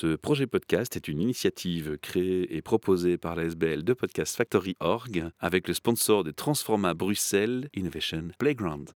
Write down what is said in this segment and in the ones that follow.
Ce projet podcast est une initiative créée et proposée par la SBL de Podcast Factory Org avec le sponsor de Transforma Bruxelles Innovation Playground.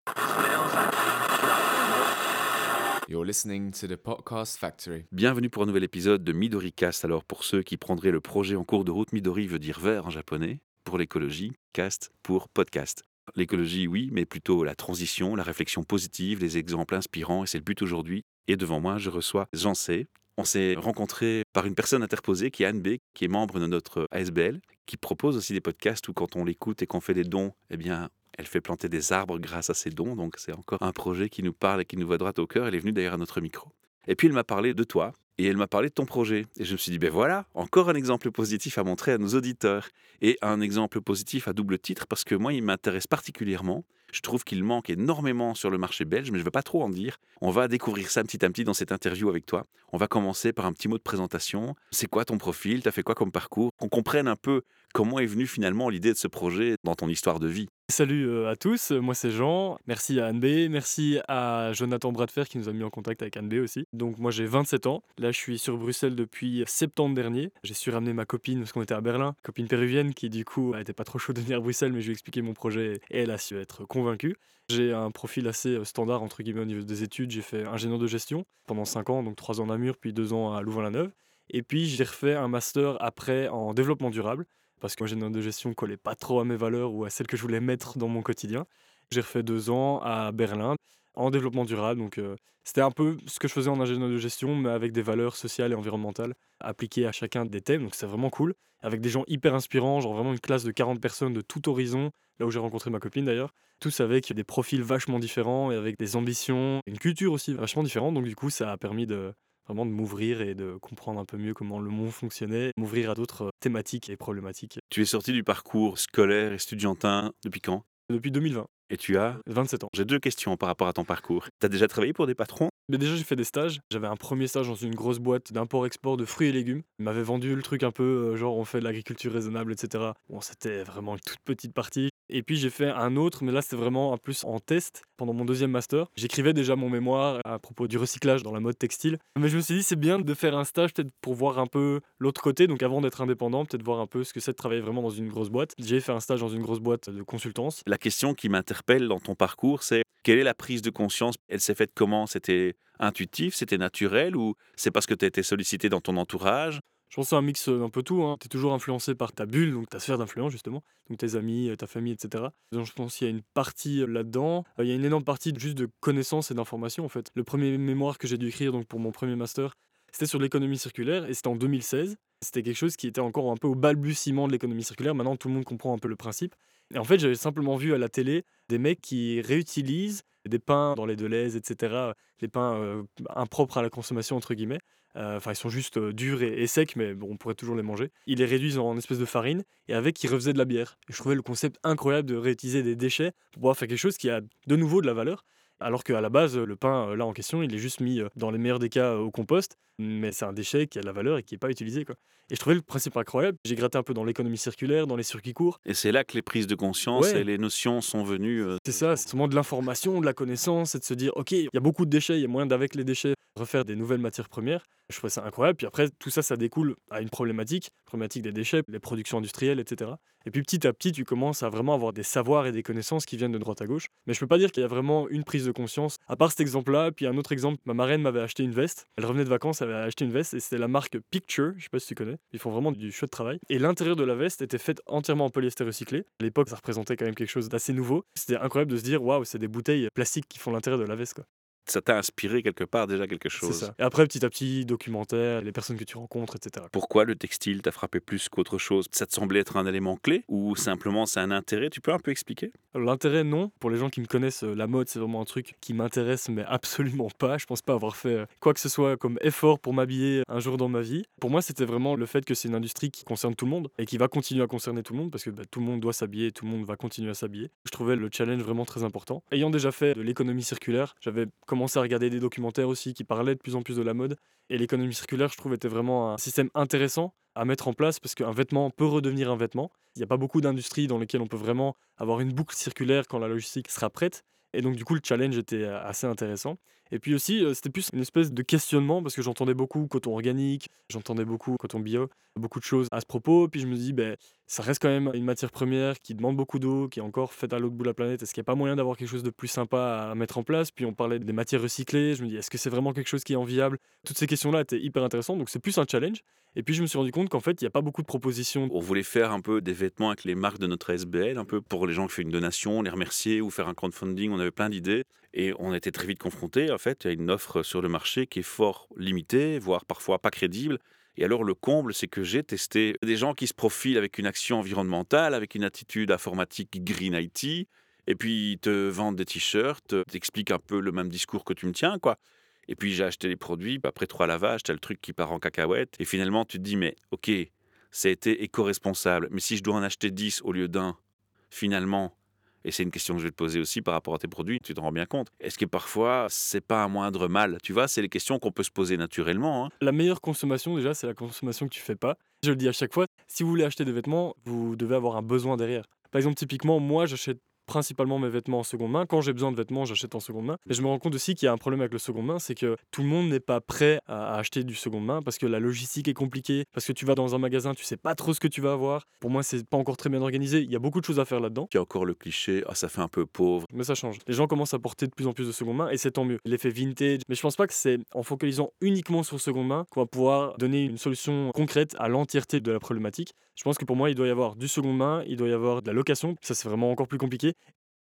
You're listening to the Podcast Factory. Bienvenue pour un nouvel épisode de Midori Cast. Alors pour ceux qui prendraient le projet en cours de route, Midori veut dire vert en japonais. Pour l'écologie, cast pour podcast. L'écologie, oui, mais plutôt la transition, la réflexion positive, les exemples inspirants, et c'est le but aujourd'hui. Et devant moi, je reçois Jean C. On s'est rencontré par une personne interposée qui est Anne B, qui est membre de notre ASBL, qui propose aussi des podcasts où quand on l'écoute et qu'on fait des dons, eh bien, elle fait planter des arbres grâce à ses dons. Donc c'est encore un projet qui nous parle et qui nous va droit au cœur. Elle est venue d'ailleurs à notre micro. Et puis elle m'a parlé de toi et elle m'a parlé de ton projet. Et je me suis dit, ben voilà, encore un exemple positif à montrer à nos auditeurs. Et un exemple positif à double titre parce que moi, il m'intéresse particulièrement. Je trouve qu'il manque énormément sur le marché belge, mais je ne vais pas trop en dire. On va découvrir ça petit à petit dans cette interview avec toi. On va commencer par un petit mot de présentation. C'est quoi ton profil? Tu as fait quoi comme parcours? Qu'on comprenne un peu comment est venue finalement l'idée de ce projet dans ton histoire de vie. Salut euh, à tous, moi c'est Jean. Merci à Anne B, merci à Jonathan Bradfer qui nous a mis en contact avec Anne B aussi. Donc moi j'ai 27 ans. Là je suis sur Bruxelles depuis septembre dernier. J'ai su ramener ma copine parce qu'on était à Berlin, copine péruvienne qui du coup n'était pas trop chaud de venir à Bruxelles mais je lui ai expliqué mon projet et elle a su être convaincue. J'ai un profil assez euh, standard entre guillemets au niveau des études. J'ai fait ingénieur de gestion pendant 5 ans, donc 3 ans à Namur puis 2 ans à Louvain-la-Neuve. Et puis j'ai refait un master après en développement durable parce que l'ingénieur de gestion collait pas trop à mes valeurs ou à celles que je voulais mettre dans mon quotidien. J'ai refait deux ans à Berlin en développement durable. Donc, euh, c'était un peu ce que je faisais en ingénieur de gestion, mais avec des valeurs sociales et environnementales appliquées à chacun des thèmes. Donc, c'est vraiment cool. Avec des gens hyper inspirants, genre vraiment une classe de 40 personnes de tout horizon, là où j'ai rencontré ma copine d'ailleurs. Tous avec des profils vachement différents et avec des ambitions, une culture aussi vachement différente. Donc, du coup, ça a permis de, vraiment de m'ouvrir et de comprendre un peu mieux comment le monde fonctionnait, m'ouvrir à d'autres euh, thématiques et problématiques. Tu es sorti du parcours scolaire et estudiantin depuis quand? Depuis 2020. Et tu as 27 ans. J'ai deux questions par rapport à ton parcours. Tu as déjà travaillé pour des patrons? Mais déjà, j'ai fait des stages. J'avais un premier stage dans une grosse boîte d'import-export de fruits et légumes. Ils m'avaient vendu le truc un peu euh, genre on fait de l'agriculture raisonnable, etc. Bon, c'était vraiment une toute petite partie. Et puis j'ai fait un autre, mais là c'était vraiment un plus en test pendant mon deuxième master. J'écrivais déjà mon mémoire à propos du recyclage dans la mode textile. Mais je me suis dit c'est bien de faire un stage peut-être pour voir un peu l'autre côté. Donc avant d'être indépendant, peut-être voir un peu ce que c'est de travailler vraiment dans une grosse boîte. J'ai fait un stage dans une grosse boîte de consultance. La question qui m'interpelle dans ton parcours, c'est quelle est la prise de conscience? Elle s'est faite comment? C'était intuitif, c'était naturel? Ou c'est parce que tu as été sollicité dans ton entourage? Je pense que c'est un mix euh, un peu tout. Hein. Tu es toujours influencé par ta bulle, donc ta sphère d'influence, justement. Donc tes amis, euh, ta famille, etc. Donc je pense qu'il y a une partie euh, là-dedans. Il y a une énorme partie juste de connaissances et d'informations, en fait. Le premier mémoire que j'ai dû écrire donc pour mon premier master, c'était sur l'économie circulaire et c'était en 2016. C'était quelque chose qui était encore un peu au balbutiement de l'économie circulaire. Maintenant, tout le monde comprend un peu le principe. Et en fait, j'avais simplement vu à la télé des mecs qui réutilisent des pains dans les Deleuze, etc., les pains impropres à la consommation, entre guillemets, enfin, ils sont juste euh, durs et, secs, mais bon, on pourrait toujours les manger. Ils les réduisent en espèce de farine et avec, ils refaisaient de la bière. Je trouvais le concept incroyable de réutiliser des déchets pour pouvoir faire quelque chose qui a de nouveau de la valeur. Alors qu'à la base, le pain, euh, là en question, il est juste mis, dans les meilleurs des cas, au compost, mais c'est un déchet qui a de la valeur et qui n'est pas utilisé. Quoi. Et je trouvais le principe incroyable. J'ai gratté un peu dans l'économie circulaire, dans les circuits courts. Et c'est là que les prises de conscience et les notions sont venues. C'est ça, c'est vraiment de l'information, de la connaissance, et de se dire, ok, il y a beaucoup de déchets, il y a moyen d'avec les déchets refaire des nouvelles matières premières. Je trouvais ça incroyable. Puis après, tout ça, ça découle à une problématique, problématique des déchets, les productions industrielles, etc. Et puis petit à petit, tu commences à vraiment avoir des savoirs et des connaissances qui viennent de droite à gauche. Mais je peux pas dire qu'il y a vraiment une prise de conscience. À part cet exemple-là, puis un autre exemple, ma marraine m'avait acheté une veste. Elle revenait de vacances, elle avait acheté une veste et c'était la marque Picture. Je sais pas si tu connais. Ils font vraiment du chouette travail. Et l'intérieur de la veste était fait entièrement en polyester recyclé. À l'époque, ça représentait quand même quelque chose d'assez nouveau. C'était incroyable de se dire, waouh, c'est des bouteilles plastiques qui font l'intérieur de la veste. Quoi ça t'a inspiré quelque part déjà quelque chose. Ça. Et après, petit à petit, documentaire, les personnes que tu rencontres, etc. Pourquoi le textile t'a frappé plus qu'autre chose? Ça te semblait être un élément clé ou simplement c'est un intérêt? Tu peux un peu expliquer? L'intérêt, non. Pour les gens qui me connaissent, euh, la mode, c'est vraiment un truc qui m'intéresse, mais absolument pas. Je pense pas avoir fait euh, quoi que ce soit comme effort pour m'habiller un jour dans ma vie. Pour moi, c'était vraiment le fait que c'est une industrie qui concerne tout le monde et qui va continuer à concerner tout le monde parce que bah, tout le monde doit s'habiller, tout le monde va continuer à s'habiller. Je trouvais le challenge vraiment très important. Ayant déjà fait de l'économie circulaire, j'avais commencé à regarder des documentaires aussi qui parlaient de plus en plus de la mode. Et l'économie circulaire, je trouve, était vraiment un système intéressant à mettre en place parce qu'un vêtement peut redevenir un vêtement. Il n'y a pas beaucoup d'industries dans lesquelles on peut vraiment avoir une boucle circulaire quand la logistique sera prête. Et donc, du coup, le challenge était euh, assez intéressant. Et puis aussi, euh, c'était plus une espèce de questionnement parce que j'entendais beaucoup coton organique, j'entendais beaucoup coton bio, beaucoup de choses à ce propos. Puis je me dis, ben, ça reste quand même une matière première qui demande beaucoup d'eau, qui est encore faite à l'autre bout de la planète. Est-ce qu'il n'y a pas moyen d'avoir quelque chose de plus sympa à mettre en place? Puis on parlait des matières recyclées. Je me dis, est-ce que c'est vraiment quelque chose qui est enviable? Toutes ces questions-là étaient hyper intéressantes. Donc c'est plus un challenge. Et puis je me suis rendu compte qu'en fait, il n'y a pas beaucoup de propositions. On voulait faire un peu des vêtements avec les marques de notre SBL, un peu pour les gens qui font une donation, les remercier ou faire un crowdfunding. Avait plein d'idées et on été très vite confrontés en fait à une offre sur le marché qui est fort limitée, voire parfois pas crédible. Et alors le comble, c'est que j'ai testé des gens qui se profilent avec une action environnementale, avec une attitude informatique Green IT, et puis te vendent des t-shirts, t'expliquent un peu le même discours que tu me tiens, quoi. Et puis j'ai acheté les produits, après trois lavages, t'as le truc qui part en cacahuète, et finalement tu te dis, mais ok, ça a été éco-responsable, mais si je dois en acheter 10 au lieu d'un, finalement, et c'est une question que je vais te poser aussi par rapport à tes produits, tu te rends bien compte. Est-ce que parfois, c'est pas un moindre mal? Tu vois, c'est les questions qu'on peut se poser naturellement. hein. La meilleure consommation, déjà, c'est la consommation que tu fais pas. Je le dis à chaque fois, si vous voulez acheter des vêtements, vous devez avoir un besoin derrière. Par exemple, typiquement, moi, j'achète principalement mes vêtements en seconde main. Quand j'ai besoin de vêtements, j'achète en seconde main. Mais je me rends compte aussi qu'il y a un problème avec le seconde main, c'est que tout le monde n'est pas prêt à acheter du seconde main parce que la logistique est compliquée, parce que tu vas dans un magasin, tu sais pas trop ce que tu vas avoir. Pour moi, c'est pas encore très bien organisé. Il y a beaucoup de choses à faire là-dedans. Il y a encore le cliché, ah, ça fait un peu pauvre. Mais ça change. Les gens commencent à porter de plus en plus de seconde main et c'est tant mieux. L'effet vintage. Mais je pense pas que c'est en focalisant uniquement sur seconde main qu'on va pouvoir donner une solution concrète à l'entièreté de la problématique. Je pense que pour moi, il doit y avoir du seconde main, il doit y avoir de la location. Ça, c'est vraiment encore plus compliqué.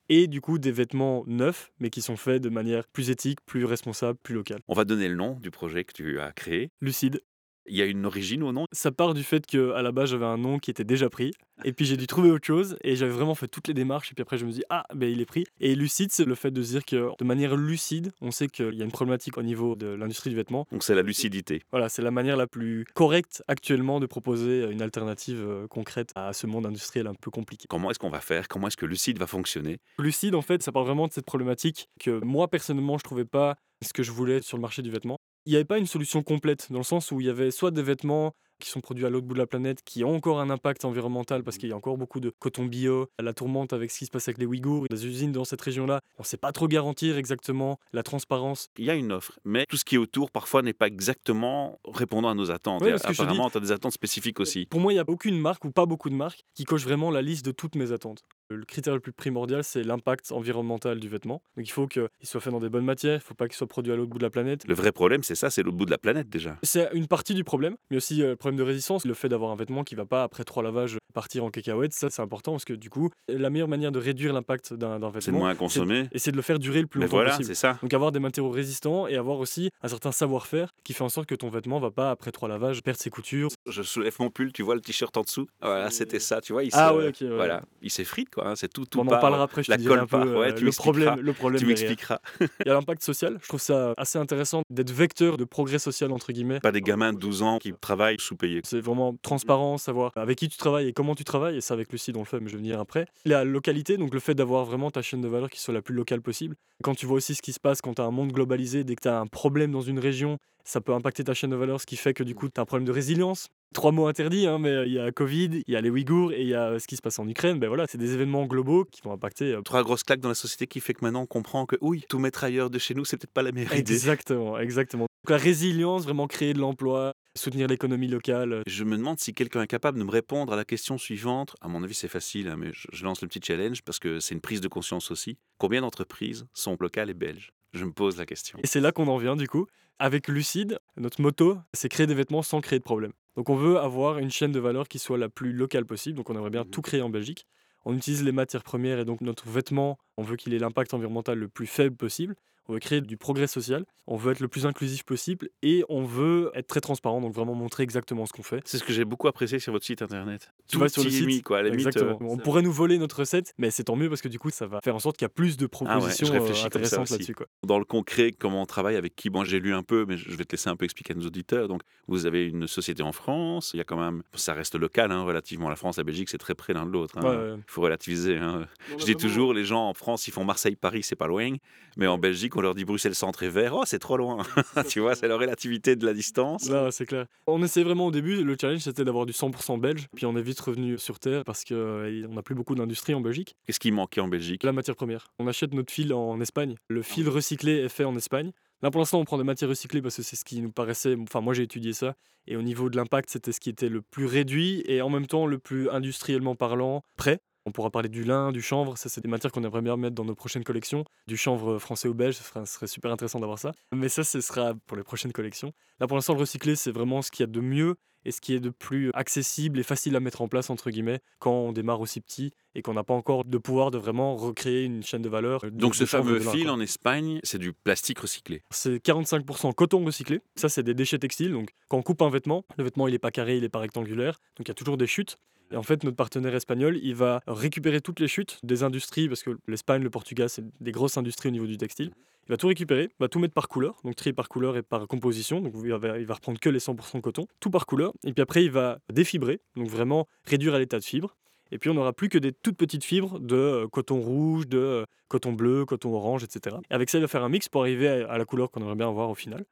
Et du coup, des vêtements neufs, mais qui sont faits de manière plus éthique, plus responsable, plus locale. On va donner le nom du projet que tu as créé. Lucide. Il y a une origine au nom? Ça part du fait que à la base j'avais un nom qui était déjà pris et puis j'ai dû trouver autre chose et j'avais vraiment fait toutes les démarches et puis après je me dis ah ben il est pris. Et lucide c'est le fait de se dire que de manière lucide on sait qu'il y a une problématique au niveau de l'industrie du vêtement. Donc c'est la lucidité. voilà c'est la manière la plus correcte actuellement de proposer une alternative euh, concrète à ce monde industriel un peu compliqué. Comment est-ce qu'on va faire? Comment est-ce que Lucide va fonctionner? Lucide en fait ça parle vraiment de cette problématique que moi personnellement je trouvais pas ce que je voulais sur le marché du vêtement il n'y avait pas une solution complète, dans le sens où il y avait soit des vêtements qui sont produits à l'autre bout de la planète, qui ont encore un impact environnemental parce qu'il y a encore beaucoup de coton bio, la tourmente avec ce qui se passe avec les Ouïghours, les usines dans cette région-là, on ne sait pas trop garantir exactement la transparence. Il y a une offre, mais tout ce qui est autour parfois n'est pas exactement répondant à nos attentes. Ouais, Et parce apparemment, tu as des attentes spécifiques aussi. Pour moi, il n'y a aucune marque ou pas beaucoup de marques qui cochent vraiment la liste de toutes mes attentes. Le critère le plus primordial, c'est l'impact environnemental du vêtement. Donc il faut qu'il soit fait dans des bonnes matières, il ne faut pas qu'il soit produit à l'autre bout de la planète. Le vrai problème, c'est ça, c'est l'autre bout de la planète déjà. C'est une partie du problème, mais aussi euh, le problème de résistance, le fait d'avoir un vêtement qui va pas après trois lavages partir en cacahuète, ça c'est important parce que du coup, la meilleure manière de réduire l'impact d'un d'un C'est de vêtement, moins à consommer. et c'est de le faire durer le plus Mais longtemps voilà, possible. c'est ça. Donc avoir des matériaux résistants et avoir aussi un certain savoir-faire qui fait en sorte que ton vêtement va pas après trois lavages perdre ses coutures. Je soulève mon pull, tu vois le t-shirt en dessous. Voilà, c'était ça, tu vois. Il Ah ouais, ok. ouais. Voilà, il s'effrite quoi. hein, C'est tout, tout on en parlera après, je la te colle un peu ouais, euh, tu le, problème, le problème Tu m'expliqueras. Il y a l'impact social, je trouve ça assez intéressant d'être vecteur de progrès social entre guillemets. Pas des gamins de 12 ans qui travaillent C'est vraiment transparent, savoir avec qui tu travailles et comment tu travailles, et ça avec Lucide on le fait, mais je vais venir après. La localité, donc le fait d'avoir vraiment ta chaîne de valeur qui soit la plus locale possible. Quand tu vois aussi ce qui se passe quand tu as un monde globalisé, dès que tu as un problème dans une région, ça peut impacter ta chaîne de valeur, ce qui fait que du coup tu as un problème de résilience. Trois mots interdits, hein, mais euh, il y a Covid, il y a les Ouïghours et il y a euh, ce qui se passe en Ukraine. Ben voilà, c'est des événements globaux qui vont impacter. euh, Trois grosses claques dans la société qui fait que maintenant on comprend que oui, tout mettre ailleurs de chez nous, c'est peut-être pas la meilleure idée. Exactement, exactement. Donc la résilience, vraiment créer de l'emploi, soutenir l'économie locale. Je me demande si quelqu'un est capable de me répondre à la question suivante. À mon avis, c'est facile, hein, mais je, je lance le petit challenge parce que c'est une prise de conscience aussi. Combien d'entreprises sont locales et belges? Je me pose la question. Et c'est là qu'on en vient du coup. Avec Lucide, notre motto, c'est créer des vêtements sans créer de problème. Donc on veut avoir une chaîne de valeur qui soit la plus locale possible. Donc on aimerait bien Mhm. tout créer en Belgique. On utilise les matières premières et donc notre vêtement, on veut qu'il ait l'impact environnemental le plus faible possible. On veut créer du progrès social. On veut être le plus inclusif possible et on veut être très transparent, donc vraiment montrer exactement ce qu'on fait. C'est ce que j'ai beaucoup apprécié sur votre site internet. Tu vas sur le site, mis, quoi. À la limite, Exactement. euh, on pourrait nous voler notre recette, mais c'est tant mieux parce que du coup, ça va faire en sorte qu'il y a plus de propositions Ah je réfléchis euh, intéressantes là-dessus. quoi. Dans le concret, comment on travaille, avec qui? Bon, j'ai lu un peu, mais je vais te laisser un peu expliquer à nos auditeurs. Donc, vous avez une société en France. Il y a quand même, ça reste local, hein, relativement. La France, la Belgique, c'est très près l'un de l'autre. hein. Ouais, Il faut relativiser. hein. Je dis toujours, les gens en France, ils font Marseille-Paris, c'est pas loin. Mais en Belgique, qu'on leur dit Bruxelles centre et vert, oh c'est trop loin. tu vois, c'est la relativité de la distance. Là, c'est clair. On essayait vraiment au début, le challenge c'était d'avoir du 100% belge, puis on est vite revenu sur terre parce qu'on n'a plus beaucoup d'industrie en Belgique. Qu'est-ce qui manquait en Belgique? La matière première. On achète notre fil en Espagne. Le fil recyclé est fait en Espagne. Là, pour l'instant, on prend des matières recyclées parce que c'est ce qui nous paraissait. Enfin, moi, j'ai étudié ça. Et au niveau de l'impact, c'était ce qui était le plus réduit et en même temps le plus industriellement parlant prêt. On pourra parler du lin, du chanvre, ça c'est des matières qu'on aimerait bien mettre dans nos prochaines collections. Du chanvre français ou belge, ce serait, super intéressant d'avoir ça. Mais ça, ce sera pour les prochaines collections. Là pour l'instant, le recyclé, c'est vraiment ce qu'il y a de mieux et ce qui est de plus accessible et facile à mettre en place, entre guillemets, quand on démarre aussi petit et qu'on n'a pas encore de pouvoir de vraiment recréer une chaîne de valeur. Donc ce fameux fil en Espagne, c'est du plastique recyclé C'est 45% coton recyclé. Ça, c'est des déchets textiles. Donc quand on coupe un vêtement, le vêtement, il n'est pas carré, il n'est pas rectangulaire. Donc il y a toujours des chutes. Et en fait, notre partenaire espagnol, il va récupérer toutes les chutes des industries, parce que l'Espagne, le Portugal, c'est des grosses industries au niveau du textile. Il va tout récupérer, va tout mettre par couleur, donc trier par couleur et par composition. Donc il va, reprendre que les 100% coton, tout par couleur. Et puis après, il va défibrer, donc vraiment réduire à l'état de fibre. Et puis on n'aura plus que des toutes petites fibres de euh, coton rouge, de euh, coton bleu, coton orange, etc. Et avec ça, il va faire un mix pour arriver à la couleur qu'on aimerait bien avoir au final.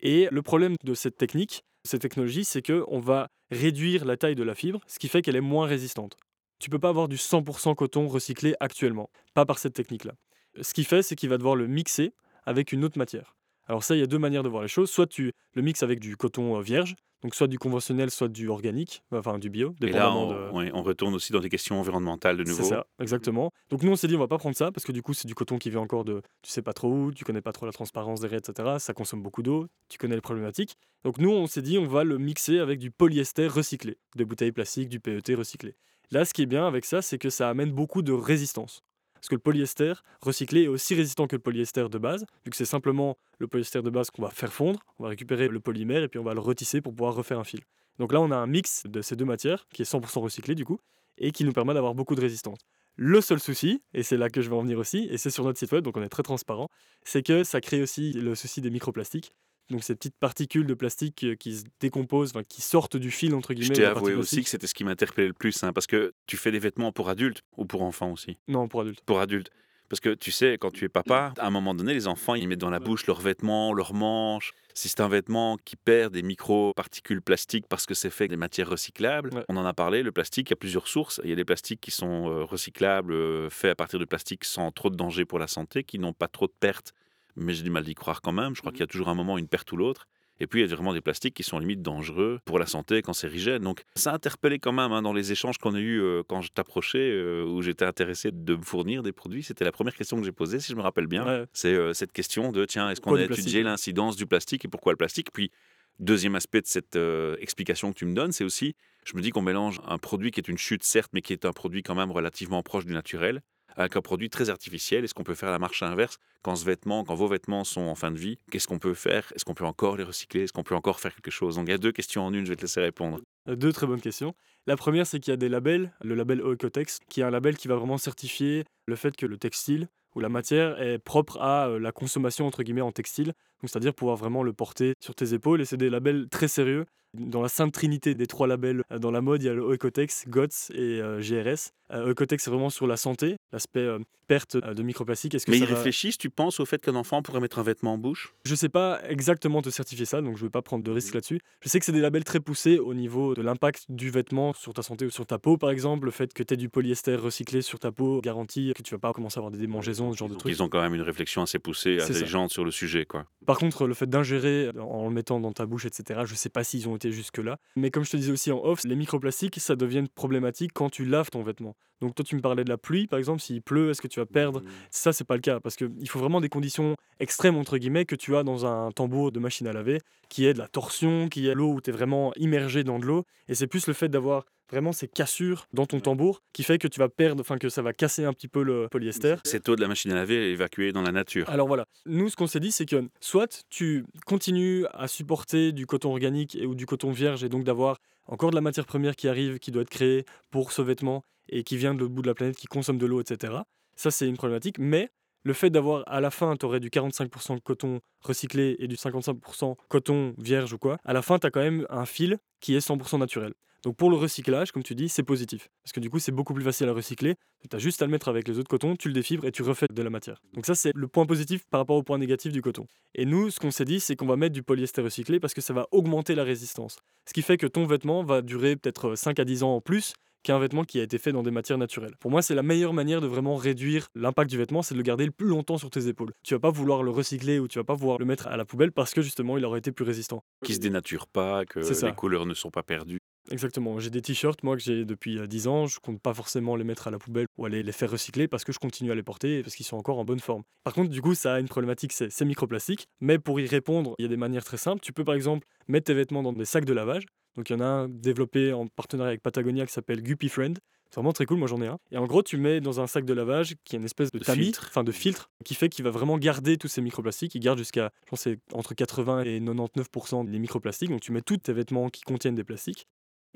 Et le problème de cette technique, cette technologie, c'est qu'on va réduire la taille de la fibre, ce qui fait qu'elle est moins résistante. Tu peux pas avoir du 100% coton recyclé actuellement, pas par cette technique-là. Ce qu'il fait, c'est qu'il va devoir le mixer avec une autre matière. Alors ça, il y a deux manières de voir les choses. Soit tu le mixes avec du coton euh, vierge, donc soit du conventionnel, soit du organique, enfin du bio. Et là, on, retourne aussi dans des questions environnementales de nouveau. C'est ça, exactement. Donc nous, on s'est dit, on va pas prendre ça, parce que du coup, c'est du coton qui vient encore de, tu sais pas trop où, tu connais pas trop la transparence des raies, etc. Ça consomme beaucoup d'eau, tu connais les problématiques. Donc nous, on s'est dit, on va le mixer avec du polyester recyclé, des bouteilles plastiques, du PET recyclé. Là, ce qui est bien avec ça, c'est que ça amène beaucoup de résistance. Parce que le polyester recyclé est aussi résistant que le polyester de base, vu que c'est simplement le polyester de base qu'on va faire fondre, on va récupérer le polymère et puis on va le retisser pour pouvoir refaire un fil. Donc là, on a un mix de ces deux matières qui est 100% recyclé du coup, et qui nous permet d'avoir beaucoup de résistance. Le seul souci, et c'est là que je vais en venir aussi, et c'est sur notre site web, donc on est très transparent, c'est que ça crée aussi le souci des microplastiques donc ces petites particules de plastique euh, qui se décomposent, qui sortent du fil entre guillemets. Je t'ai avoué aussi que c'était ce qui m'interpellait le plus, hein, parce que tu fais des vêtements pour adultes ou pour enfants aussi? Non, pour adultes. Pour adultes. Parce que tu sais, quand tu es papa, à un moment donné, les enfants, ils mettent dans la bouche leurs vêtements, leurs manches. Si c'est un vêtement qui perd des micro-particules plastiques parce que c'est fait avec des matières recyclables, on en a parlé, le plastique, il y a plusieurs sources. Il y a des plastiques qui sont euh, recyclables, euh, faits à partir de plastique sans trop de danger pour la santé, qui n'ont pas trop de pertes mais j'ai du mal d'y croire quand même. Je crois mmh qu'il y a toujours un moment une perte ou l'autre. Et puis, il y a vraiment des plastiques qui sont limite dangereux pour la santé, cancérigènes. Donc, ça a interpellé quand même hein, dans les échanges qu'on a eus euh, quand je t'approchais, euh, où j'étais intéressé de me fournir des produits. C'était la première question que j'ai posée, si je me rappelle bien. C'est euh, cette question de tiens, est-ce qu'on a étudié l'incidence du plastique et pourquoi le plastique? Puis, deuxième aspect de cette explication que tu me donnes, c'est aussi, je me dis qu'on mélange un produit qui est une chute, certes, mais qui est un produit quand même relativement proche du naturel, avec un produit très artificiel Est-ce qu'on peut faire la marche inverse quand ce vêtement, quand vos vêtements sont en fin de vie Qu'est-ce qu'on peut faire? Est-ce qu'on peut encore les recycler? Est-ce qu'on peut encore faire quelque chose? Donc il y a deux questions en une, je vais te laisser répondre. Euh, deux très bonnes questions. La première, c'est qu'il y a des labels, le label Oecotex, qui est un label qui va vraiment certifier le fait que le textile ou la matière est propre à euh, la consommation entre guillemets en textile, c'est-à-dire pouvoir vraiment le porter sur tes épaules. Et c'est des labels très sérieux dans la sainte trinité des trois labels euh, dans la mode, il y a le Ecotex, GOTS et euh, GRS. Euh, Ecotex, c'est vraiment sur la santé, l'aspect perte de microplastiques. Mais ils réfléchissent, tu penses, au fait qu'un enfant pourrait mettre un vêtement en bouche? Je ne sais pas exactement te certifier ça, donc je ne vais pas prendre de risque mmh. là-dessus. Je sais que c'est des labels très poussés au niveau de l'impact du vêtement sur ta santé ou sur ta peau, par exemple. Le fait que tu aies du polyester recyclé sur ta peau garantit que tu vas pas commencer à avoir des démangeaisons, ce genre de trucs. Ils ont quand même une réflexion assez poussée, intelligente sur le sujet. quoi. Par contre, le fait d'ingérer en le mettant dans ta bouche, etc., je ne sais pas s'ils ont été jusque-là. Mais comme je te disais aussi en off, les microplastiques, ça devient problématique quand tu laves ton vêtement. Donc toi, tu me parlais de la pluie, par exemple, s'il pleut, est-ce que tu vas perdre mmh. Ça, c'est pas le cas, parce qu'il faut vraiment des conditions extrêmes, entre guillemets, que tu as dans un tambour de machine à laver, qui est de la torsion, qui est l'eau où tu es vraiment immergé dans de l'eau. Et c'est plus le fait d'avoir vraiment ces cassures dans ton tambour qui fait que tu vas perdre, enfin que ça va casser un petit peu le polyester. Cette eau de la machine à laver est évacuée dans la nature. Alors voilà, nous ce qu'on s'est dit c'est que soit tu continues à supporter du coton organique et, ou du coton vierge et donc d'avoir encore de la matière première qui arrive, qui doit être créée pour ce vêtement et qui vient de l'autre bout de la planète, qui consomme de l'eau, etc. Ça c'est une problématique, mais le fait d'avoir à la fin, tu aurais du 45% coton recyclé et du 55% coton vierge ou quoi, à la fin, tu as quand même un fil qui est 100% naturel. Donc pour le recyclage, comme tu dis, c'est positif. Parce que du coup, c'est beaucoup plus facile à recycler. Tu as juste à le mettre avec les autres cotons, tu le défibres et tu refais de la matière. Donc ça, c'est le point positif par rapport au point négatif du coton. Et nous, ce qu'on s'est dit, c'est qu'on va mettre du polyester recyclé parce que ça va augmenter la résistance. Ce qui fait que ton vêtement va durer peut-être 5 à 10 ans en plus qu'un vêtement qui a été fait dans des matières naturelles. Pour moi, c'est la meilleure manière de vraiment réduire l'impact du vêtement, c'est de le garder le plus longtemps sur tes épaules. Tu vas pas vouloir le recycler ou tu vas pas vouloir le mettre à la poubelle parce que justement, il aurait été plus résistant. Qui se dénature pas, que les couleurs ne sont pas perdues. Exactement. J'ai des t-shirts, moi, que j'ai depuis euh, 10 ans. Je compte pas forcément les mettre à la poubelle ou aller les faire recycler parce que je continue à les porter et parce qu'ils sont encore en bonne forme. Par contre, du coup, ça a une problématique, c'est ces microplastiques. Mais pour y répondre, il y a des manières très simples. Tu peux, par exemple, mettre tes vêtements dans des sacs de lavage. Donc, il y en a un développé en partenariat avec Patagonia qui s'appelle Guppy Friend. C'est vraiment très cool, moi j'en ai un. Et en gros, tu mets dans un sac de lavage qui est une espèce de, De tamis, enfin de filtre, qui fait qu'il va vraiment garder tous ces microplastiques. Il garde jusqu'à, je pense, entre 80 et 99% des microplastiques. Donc tu mets tous tes vêtements qui contiennent des plastiques.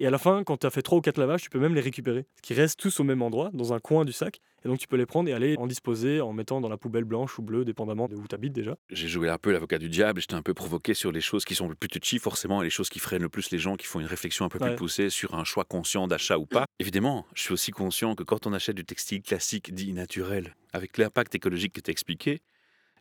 Et à la fin, quand tu as fait 3 ou 4 lavages, tu peux même les récupérer. Ce qui restent tous au même endroit, dans un coin du sac. Et donc tu peux les prendre et aller en disposer en mettant dans la poubelle blanche ou bleue, dépendamment de où tu habites déjà. J'ai joué un peu l'avocat du diable, j'étais un peu provoqué sur les choses qui sont le plus touchy forcément et les choses qui freinent le plus les gens qui font une réflexion un peu plus poussée sur un choix conscient d'achat ou pas. Évidemment, je suis aussi conscient que quand on achète du textile classique dit naturel, avec l'impact écologique que tu as expliqué,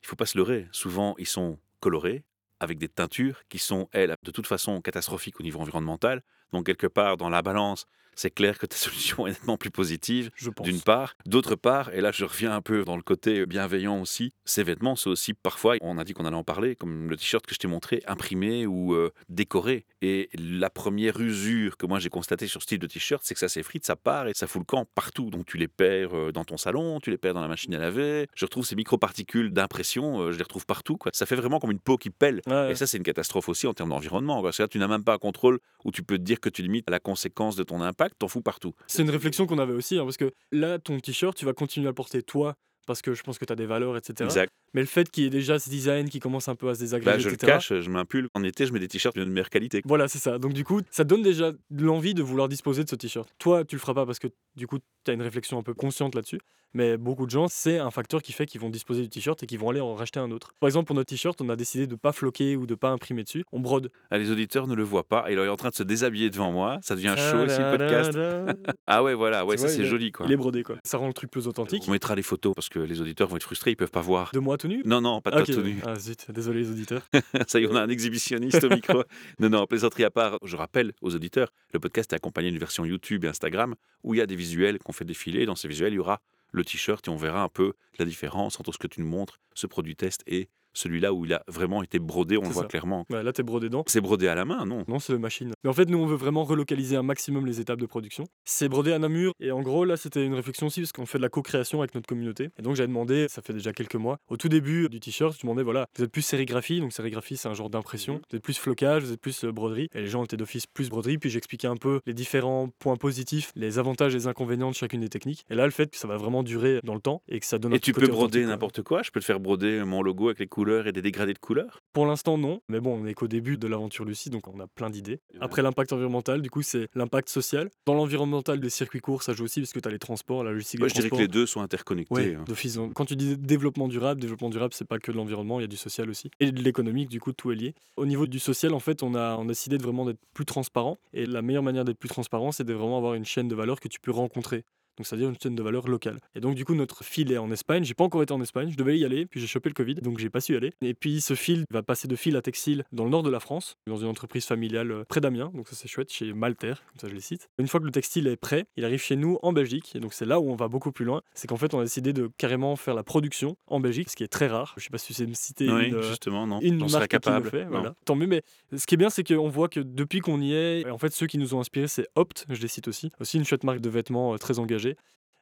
il faut pas se leurrer. Souvent, ils sont colorés avec des teintures qui sont, elles, de toute façon catastrophiques au niveau environnemental. Donc, quelque part, dans la balance, c'est clair que ta solution est nettement plus positive d'une part. D'autre part, et là je reviens un peu dans le côté bienveillant aussi, ces vêtements, c'est aussi parfois, on a dit qu'on allait en parler, comme le t-shirt que je t'ai montré, imprimé ou euh, décoré. Et la première usure que moi j'ai constatée sur ce type de t-shirt, c'est que ça s'effrite, ça part et ça fout le camp partout. Donc tu les perds euh, dans ton salon, tu les perds dans la machine à laver. Je retrouve ces microparticules d'impression, euh, je les retrouve partout. Quoi. Ça fait vraiment comme une peau qui pèle. Ouais. Et ça, c'est une catastrophe aussi en termes d'environnement. Parce que là, tu n'as même pas un contrôle où tu peux te dire que tu limites la conséquence de ton impact, t'en fous partout. C'est une réflexion qu'on avait aussi, hein, parce que là, ton t-shirt, tu vas continuer à le porter toi, parce que je pense que tu as des valeurs, etc. Exact. Mais le fait qu'il y ait déjà ce design qui commence un peu à se désagréger, Bah, je le etc. cache, je mets un pull. En été, je mets des t-shirts de meilleure qualité. Voilà, c'est ça. Donc du coup, ça donne déjà l'envie de vouloir disposer de ce t-shirt. Toi, tu le feras pas parce que du coup, tu as une réflexion un peu consciente là-dessus. Mais beaucoup de gens, c'est un facteur qui fait qu'ils vont disposer du t-shirt et qu'ils vont aller en racheter un autre. Par exemple, pour notre t-shirt, on a décidé de pas floquer ou de pas imprimer dessus. On brode. Ah, les auditeurs ne le voient pas. Il est en train de se déshabiller devant moi. Ça devient chaud aussi le podcast. Ah ouais, voilà. Ouais, Tu ça c'est joli quoi. Il est brodé quoi. Ça rend le truc plus authentique. On mettra les photos parce que les auditeurs vont être frustrés, ils peuvent pas voir. De moi tout nu Non, non, pas de Ok. ta tenue. Ah zut, désolé les auditeurs. Ça y est, on a un exhibitionniste au micro. Non, non, plaisanterie à part, je rappelle aux auditeurs, le podcast est accompagné d'une version YouTube et Instagram où il y a des visuels qu'on fait défiler. Dans ces visuels, il y aura le t-shirt et on verra un peu la différence entre ce que tu nous montres, ce produit test et celui-là où il a vraiment été brodé, on le voit ça. clairement. Ouais, là, t'es brodé dedans. C'est brodé à la main, non? Non, c'est le machine. Mais en fait, nous, on veut vraiment relocaliser un maximum les étapes de production. C'est brodé à Namur. Et en gros, là, c'était une réflexion aussi parce qu'on fait de la co-création avec notre communauté. Et donc, j'avais demandé, ça fait déjà quelques mois, au tout début du t-shirt, je demandais, voilà, vous êtes plus sérigraphie. Donc, sérigraphie, c'est un genre d'impression. Vous êtes plus flocage, vous êtes plus euh, broderie. Et les gens étaient d'office plus broderie. Puis, j'expliquais un peu les différents points positifs, les avantages et les inconvénients de chacune des techniques. Et là, le fait que ça va vraiment durer dans le temps et que ça donne un Et tu peux broder n'importe quoi. Je peux te faire broder mon logo avec les couleurs et des dégradés de couleurs? Pour l'instant, non. Mais bon, on n'est qu'au début de l'aventure Lucie, donc on a plein d'idées. Après l'impact environnemental, du coup, c'est l'impact social. Dans l'environnemental des circuits courts, ça joue aussi parce que tu as les transports, la logistique Moi, je dirais que les deux sont interconnectés. Ouais, hein. d'office. Quand tu dis développement durable, développement durable, c'est pas que de l'environnement, il y a du social aussi. Et de l'économique, du coup, tout est lié. Au niveau du social, en fait, on a, on a décidé de vraiment d'être plus transparent. Et la meilleure manière d'être plus transparent, c'est de vraiment avoir une chaîne de valeur que tu peux rencontrer. Donc, c'est-à-dire une chaîne de valeur locale. Et donc, du coup, notre fil est en Espagne. J'ai pas encore été en Espagne. Je devais y aller, puis j'ai chopé le Covid, donc j'ai pas su y aller. Et puis, ce fil va passer de fil à textile dans le nord de la France, dans une entreprise familiale euh, près d'Amiens. Donc, ça, c'est chouette, chez Malter, comme ça, je les cite. Une fois que le textile est prêt, il arrive chez nous en Belgique. Et donc, c'est là où on va beaucoup plus loin. C'est qu'en fait, on a décidé de carrément faire la production en Belgique, ce qui est très rare. Je sais pas si tu sais me citer Oui, une, euh, justement, non. une marque qui capable. le fait, voilà. Tant mieux, mais ce qui est bien, c'est qu'on voit que depuis qu'on y est, en fait, ceux qui nous ont inspirés, c'est Opt, je les cite aussi, aussi une chouette marque de vêtements euh, très engagée.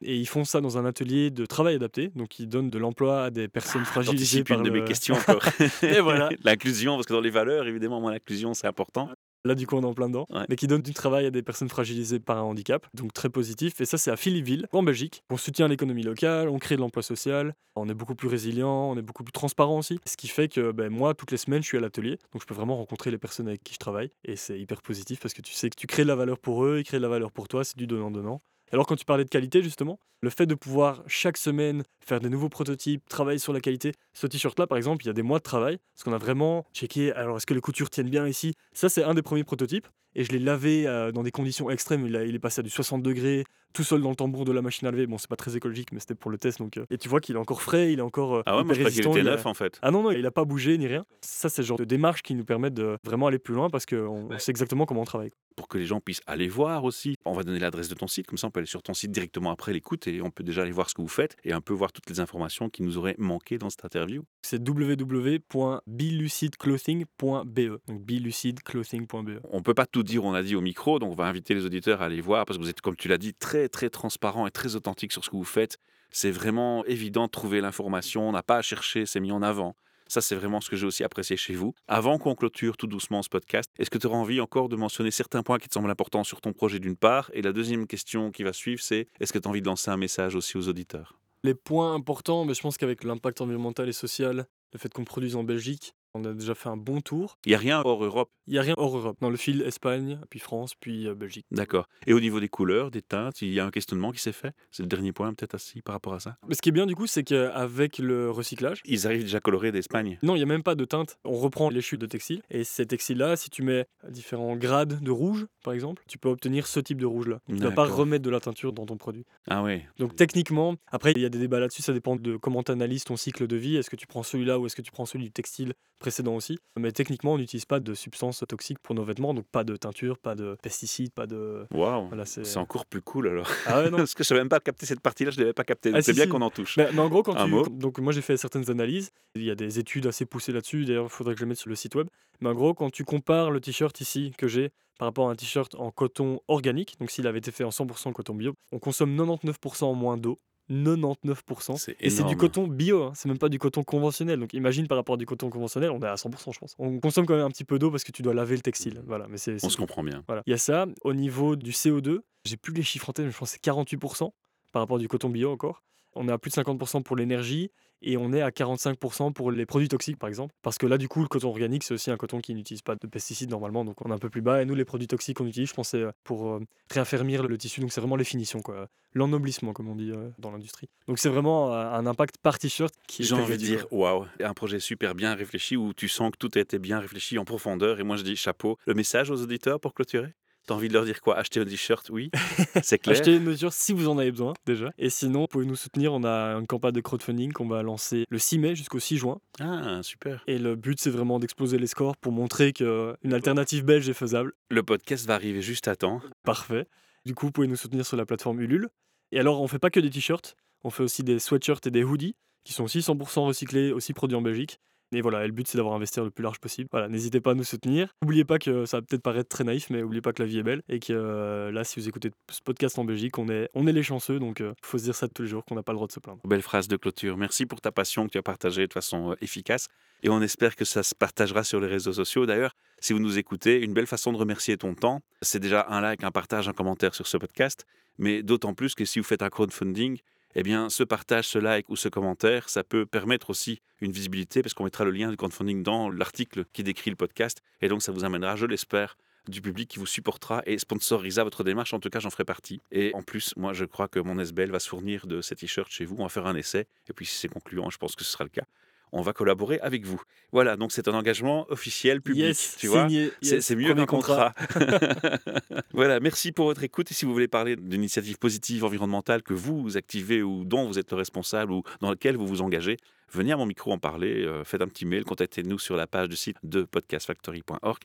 Et ils font ça dans un atelier de travail adapté, donc ils donnent de l'emploi à des personnes fragilisées T'anticipes par une de mes questions encore. Et voilà. L'inclusion, parce que dans les valeurs, évidemment, moi, l'inclusion, c'est important. Là, du coup, on est en plein dedans. Ouais. Mais qui donne du travail à des personnes fragilisées par un handicap. Donc, très positif. Et ça, c'est à Philippeville, en Belgique. On soutient l'économie locale, on crée de l'emploi social, on est beaucoup plus résilient, on est beaucoup plus transparent aussi. Ce qui fait que ben, moi, toutes les semaines, je suis à l'atelier. Donc, je peux vraiment rencontrer les personnes avec qui je travaille. Et c'est hyper positif parce que tu sais que tu crées de la valeur pour eux, ils créent de la valeur pour toi, c'est du donnant-donnant. Alors quand tu parlais de qualité justement, le fait de pouvoir chaque semaine faire des nouveaux prototypes, travailler sur la qualité, ce t-shirt-là par exemple, il y a des mois de travail, parce qu'on a vraiment checké, alors est-ce que les coutures tiennent bien ici? Ça c'est un des premiers prototypes, et je l'ai lavé euh, dans des conditions extrêmes, il, a- il est passé à du 60 degrés, tout seul dans le tambour de la machine à lever, bon c'est pas très écologique mais c'était pour le test, donc... euh, Et tu vois qu'il est encore frais, il est encore... euh, Ah ouais, moi je crois qu'il était a- neuf en fait. ah non, non, il n'a pas bougé ni rien. Ça, c'est le genre de démarche qui nous permet de vraiment aller plus loin parce qu'on on sait exactement comment on travaille. Pour que les gens puissent aller voir aussi. On va donner l'adresse de ton site, comme ça on peut aller sur ton site directement après l'écoute et on peut déjà aller voir ce que vous faites et un peu voir toutes les informations qui nous auraient manqué dans cette interview. C'est www.bilucidclothing.be. Donc bilucidclothing.be. On peut pas tout dire, on a dit au micro, donc on va inviter les auditeurs à aller voir parce que vous êtes, comme tu l'as dit, très très transparent et très authentique sur ce que vous faites. C'est vraiment évident de trouver l'information, on n'a pas à chercher, c'est mis en avant. Ça, c'est vraiment ce que j'ai aussi apprécié chez vous. Avant qu'on clôture tout doucement ce podcast, est-ce que tu auras envie encore de mentionner certains points qui te semblent importants sur ton projet d'une part? Et la deuxième question qui va suivre, c'est est-ce que tu as envie de lancer un message aussi aux auditeurs? Les points importants, mais je pense qu'avec l'impact environnemental et social, le fait qu'on produise en Belgique, on a déjà fait un bon tour. Il n'y a rien hors Europe, Il n'y a rien hors Europe. Dans le fil Espagne, puis France, puis euh, Belgique. d'accord. Et au niveau des couleurs, des teintes, il y a un questionnement qui s'est fait? C'est le dernier point peut-être assis par rapport à ça? Mais ce qui est bien du coup, c'est qu'avec le recyclage, Ils arrivent déjà colorés d'Espagne. Non, il n'y a même pas de teinte. On reprend les chutes de textile. Et ces textiles-là, si tu mets différents grades de rouge, par exemple, tu peux obtenir ce type de rouge-là. Tu ne dois pas remettre de la teinture dans ton produit. Ah ouais, Donc techniquement, après, il y a des débats là-dessus. Ça dépend de comment tu analyses ton cycle de vie. Est-ce que tu prends celui-là ou est-ce que tu prends celui du textile précédent aussi Mais techniquement, on n'utilise pas de substances toxiques pour nos vêtements. Donc pas de teinture, pas de pesticides, pas de... waouh Voilà, c'est... Encore plus cool alors. Ah ouais, non. Parce que je savais même pas capter cette partie-là, je ne l'avais pas capté. Ah, c'est si, bien si. qu'on en touche. Mais, mais en gros, quand Un tu... mot Donc moi j'ai fait certaines analyses, il y a des études assez poussées là-dessus, d'ailleurs il faudrait que je les mette sur le site web. Mais en gros, quand tu compares le t-shirt ici que j'ai par rapport à un t-shirt en coton organique, donc s'il avait été fait en 100% coton bio, on consomme 99% moins d'eau. 99%. C'est Et c'est du coton bio, hein, c'est même pas du coton conventionnel. Donc imagine par rapport à du coton conventionnel, on est à 100% je pense. On consomme quand même un petit peu d'eau parce que tu dois laver le textile. Voilà, mais c'est On se comprend bien. voilà. Il y a ça. Au niveau du CO2, j'ai plus les chiffres en tête, mais je pense que c'est 48% par rapport du coton bio encore. On est à plus de 50% pour l'énergie et on est à 45% pour les produits toxiques par exemple. Parce que là, du coup, le coton organique, c'est aussi un coton qui n'utilise pas de pesticides normalement, donc on est un peu plus bas. Et nous, les produits toxiques qu'on utilise, je pense, c'est euh, pour euh, réaffermir le tissu, donc c'est vraiment les finitions, quoi. L'ennoblissement, comme on dit euh, dans l'industrie. Donc c'est vraiment euh, un impact par t-shirt qui est J'ai envie de dire, waouh, un projet super bien réfléchi où tu sens que tout a été bien réfléchi en profondeur. Et moi, je dis chapeau. Le message aux auditeurs pour clôturer? T'as envie de leur dire quoi? Acheter un t-shirt, oui. C'est clair. Achetez une mesure si vous en avez besoin déjà. Et sinon, vous pouvez nous soutenir. On a une campagne de crowdfunding qu'on va lancer le 6 mai jusqu'au 6 juin. Ah, super. Et le but, c'est vraiment d'exploser les scores pour montrer qu'une alternative belge est faisable. Le podcast va arriver juste à temps. Parfait. Du coup, vous pouvez nous soutenir sur la plateforme Ulule. Et alors, on fait pas que des t-shirts, on fait aussi des sweatshirts et des hoodies qui sont aussi 100% recyclés, aussi produits en Belgique. Et voilà, le but c'est d'avoir investi le plus large possible. Voilà, n'hésitez pas à nous soutenir. N'oubliez pas que ça va peut-être paraître très naïf, mais n'oubliez pas que la vie est belle et que euh, là, si vous écoutez ce podcast en Belgique, on est, on est les chanceux, donc il faut se dire ça tous les jours qu'on n'a pas le droit de se plaindre. Belle phrase de clôture. Merci pour ta passion que tu as partagée de façon euh, efficace. Et on espère que ça se partagera sur les réseaux sociaux. D'ailleurs, si vous nous écoutez, une belle façon de remercier ton temps, c'est déjà un like, un partage, un commentaire sur ce podcast. Mais d'autant plus que si vous faites un crowdfunding, eh bien, ce partage, ce like ou ce commentaire, ça peut permettre aussi une visibilité, parce qu'on mettra le lien du crowdfunding dans l'article qui décrit le podcast. Et donc, ça vous amènera, je l'espère, du public qui vous supportera et sponsorisera votre démarche. En tout cas, j'en ferai partie. Et en plus, moi, je crois que mon SBL va se fournir de ces t-shirts chez vous. On va faire un essai. Et puis, si c'est concluant, je pense que ce sera le cas. On va collaborer avec vous. Voilà, donc c'est un engagement officiel, public. Yes, tu vois c'est yes, c'est mieux qu'un contrat. voilà, merci pour votre écoute. Et si vous voulez parler d'une initiative positive environnementale que vous activez ou dont vous êtes le responsable ou dans laquelle vous vous engagez, venez à mon micro en parler. euh, faites un petit mail, contactez-nous sur la page du site de podcastfactory.org.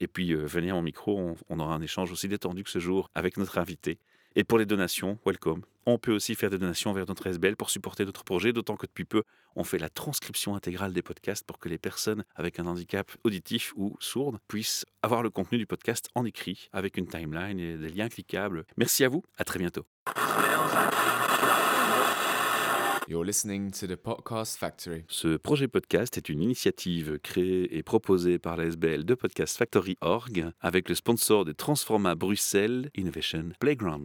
Et puis euh, venez à mon micro, on, on aura un échange aussi détendu que ce jour avec notre invité. Et pour les donations, welcome. On peut aussi faire des donations vers notre SBL pour supporter notre projet, d'autant que depuis peu, on fait la transcription intégrale des podcasts pour que les personnes avec un handicap auditif ou sourde puissent avoir le contenu du podcast en écrit avec une timeline et des liens cliquables. Merci à vous, à très bientôt. You're listening to the Podcast Factory. Ce projet podcast est une initiative créée et proposée par la SBL de Podcast Factory Org avec le sponsor de Transforma Bruxelles Innovation Playground.